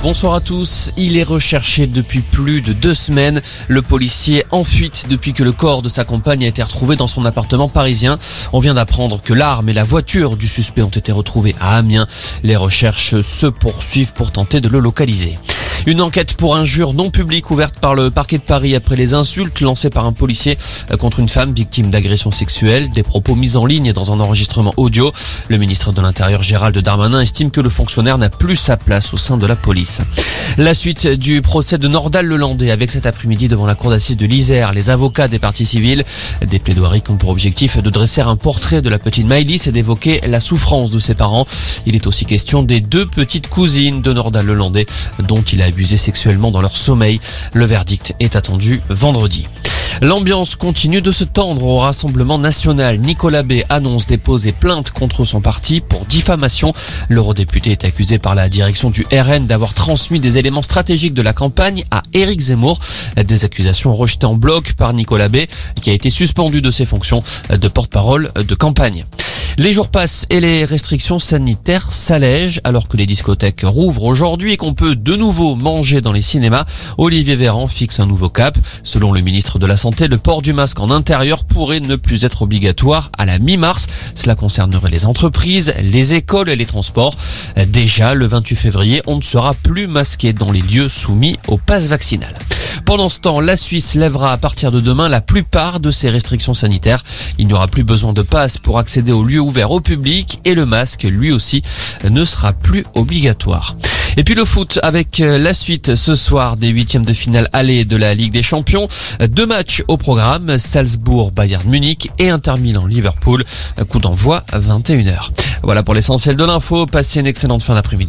Bonsoir à tous. Il est recherché depuis plus de deux semaines. Le policier en fuite depuis que le corps de sa compagne a été retrouvé dans son appartement parisien. On vient d'apprendre que l'arme et la voiture du suspect ont été retrouvés à Amiens. Les recherches se poursuivent pour tenter de le localiser. Une enquête pour injure non publique ouverte par le parquet de Paris après les insultes lancées par un policier contre une femme victime d'agression sexuelle, des propos mis en ligne dans un enregistrement audio. Le ministre de l'Intérieur Gérald Darmanin estime que le fonctionnaire n'a plus sa place au sein de la police. La suite du procès de Nordal Lelandais avec cet après-midi devant la cour d'assises de l'Isère, les avocats des parties civiles, des plaidoiries qui ont pour objectif de dresser un portrait de la petite Maïlis et d'évoquer la souffrance de ses parents. Il est aussi question des deux petites cousines de Nordal Lelandais dont il a abusé sexuellement dans leur sommeil. Le verdict est attendu vendredi. L'ambiance continue de se tendre au Rassemblement national. Nicolas B annonce déposer plainte contre son parti pour diffamation. L'eurodéputé est accusé par la direction du RN d'avoir transmis des éléments stratégiques de la campagne à Éric Zemmour. Des accusations rejetées en bloc par Nicolas B qui a été suspendu de ses fonctions de porte-parole de campagne. Les jours passent et les restrictions sanitaires s'allègent alors que les discothèques rouvrent aujourd'hui et qu'on peut de nouveau manger dans les cinémas. Olivier Véran fixe un nouveau cap. Selon le ministre de la Santé, le port du masque en intérieur pourrait ne plus être obligatoire à la mi-mars. Cela concernerait les entreprises, les écoles et les transports. Déjà, le 28 février, on ne sera plus masqué dans les lieux soumis au pass vaccinal. Pendant ce temps, la Suisse lèvera à partir de demain la plupart de ses restrictions sanitaires. Il n'y aura plus besoin de passe pour accéder aux lieux ouverts au public et le masque, lui aussi, ne sera plus obligatoire. Et puis le foot avec la suite ce soir des huitièmes de finale aller de la Ligue des Champions. Deux matchs au programme, Salzbourg, Bayern Munich et Inter Milan, Liverpool. Coup d'envoi 21h. Voilà pour l'essentiel de l'info. Passez une excellente fin d'après-midi.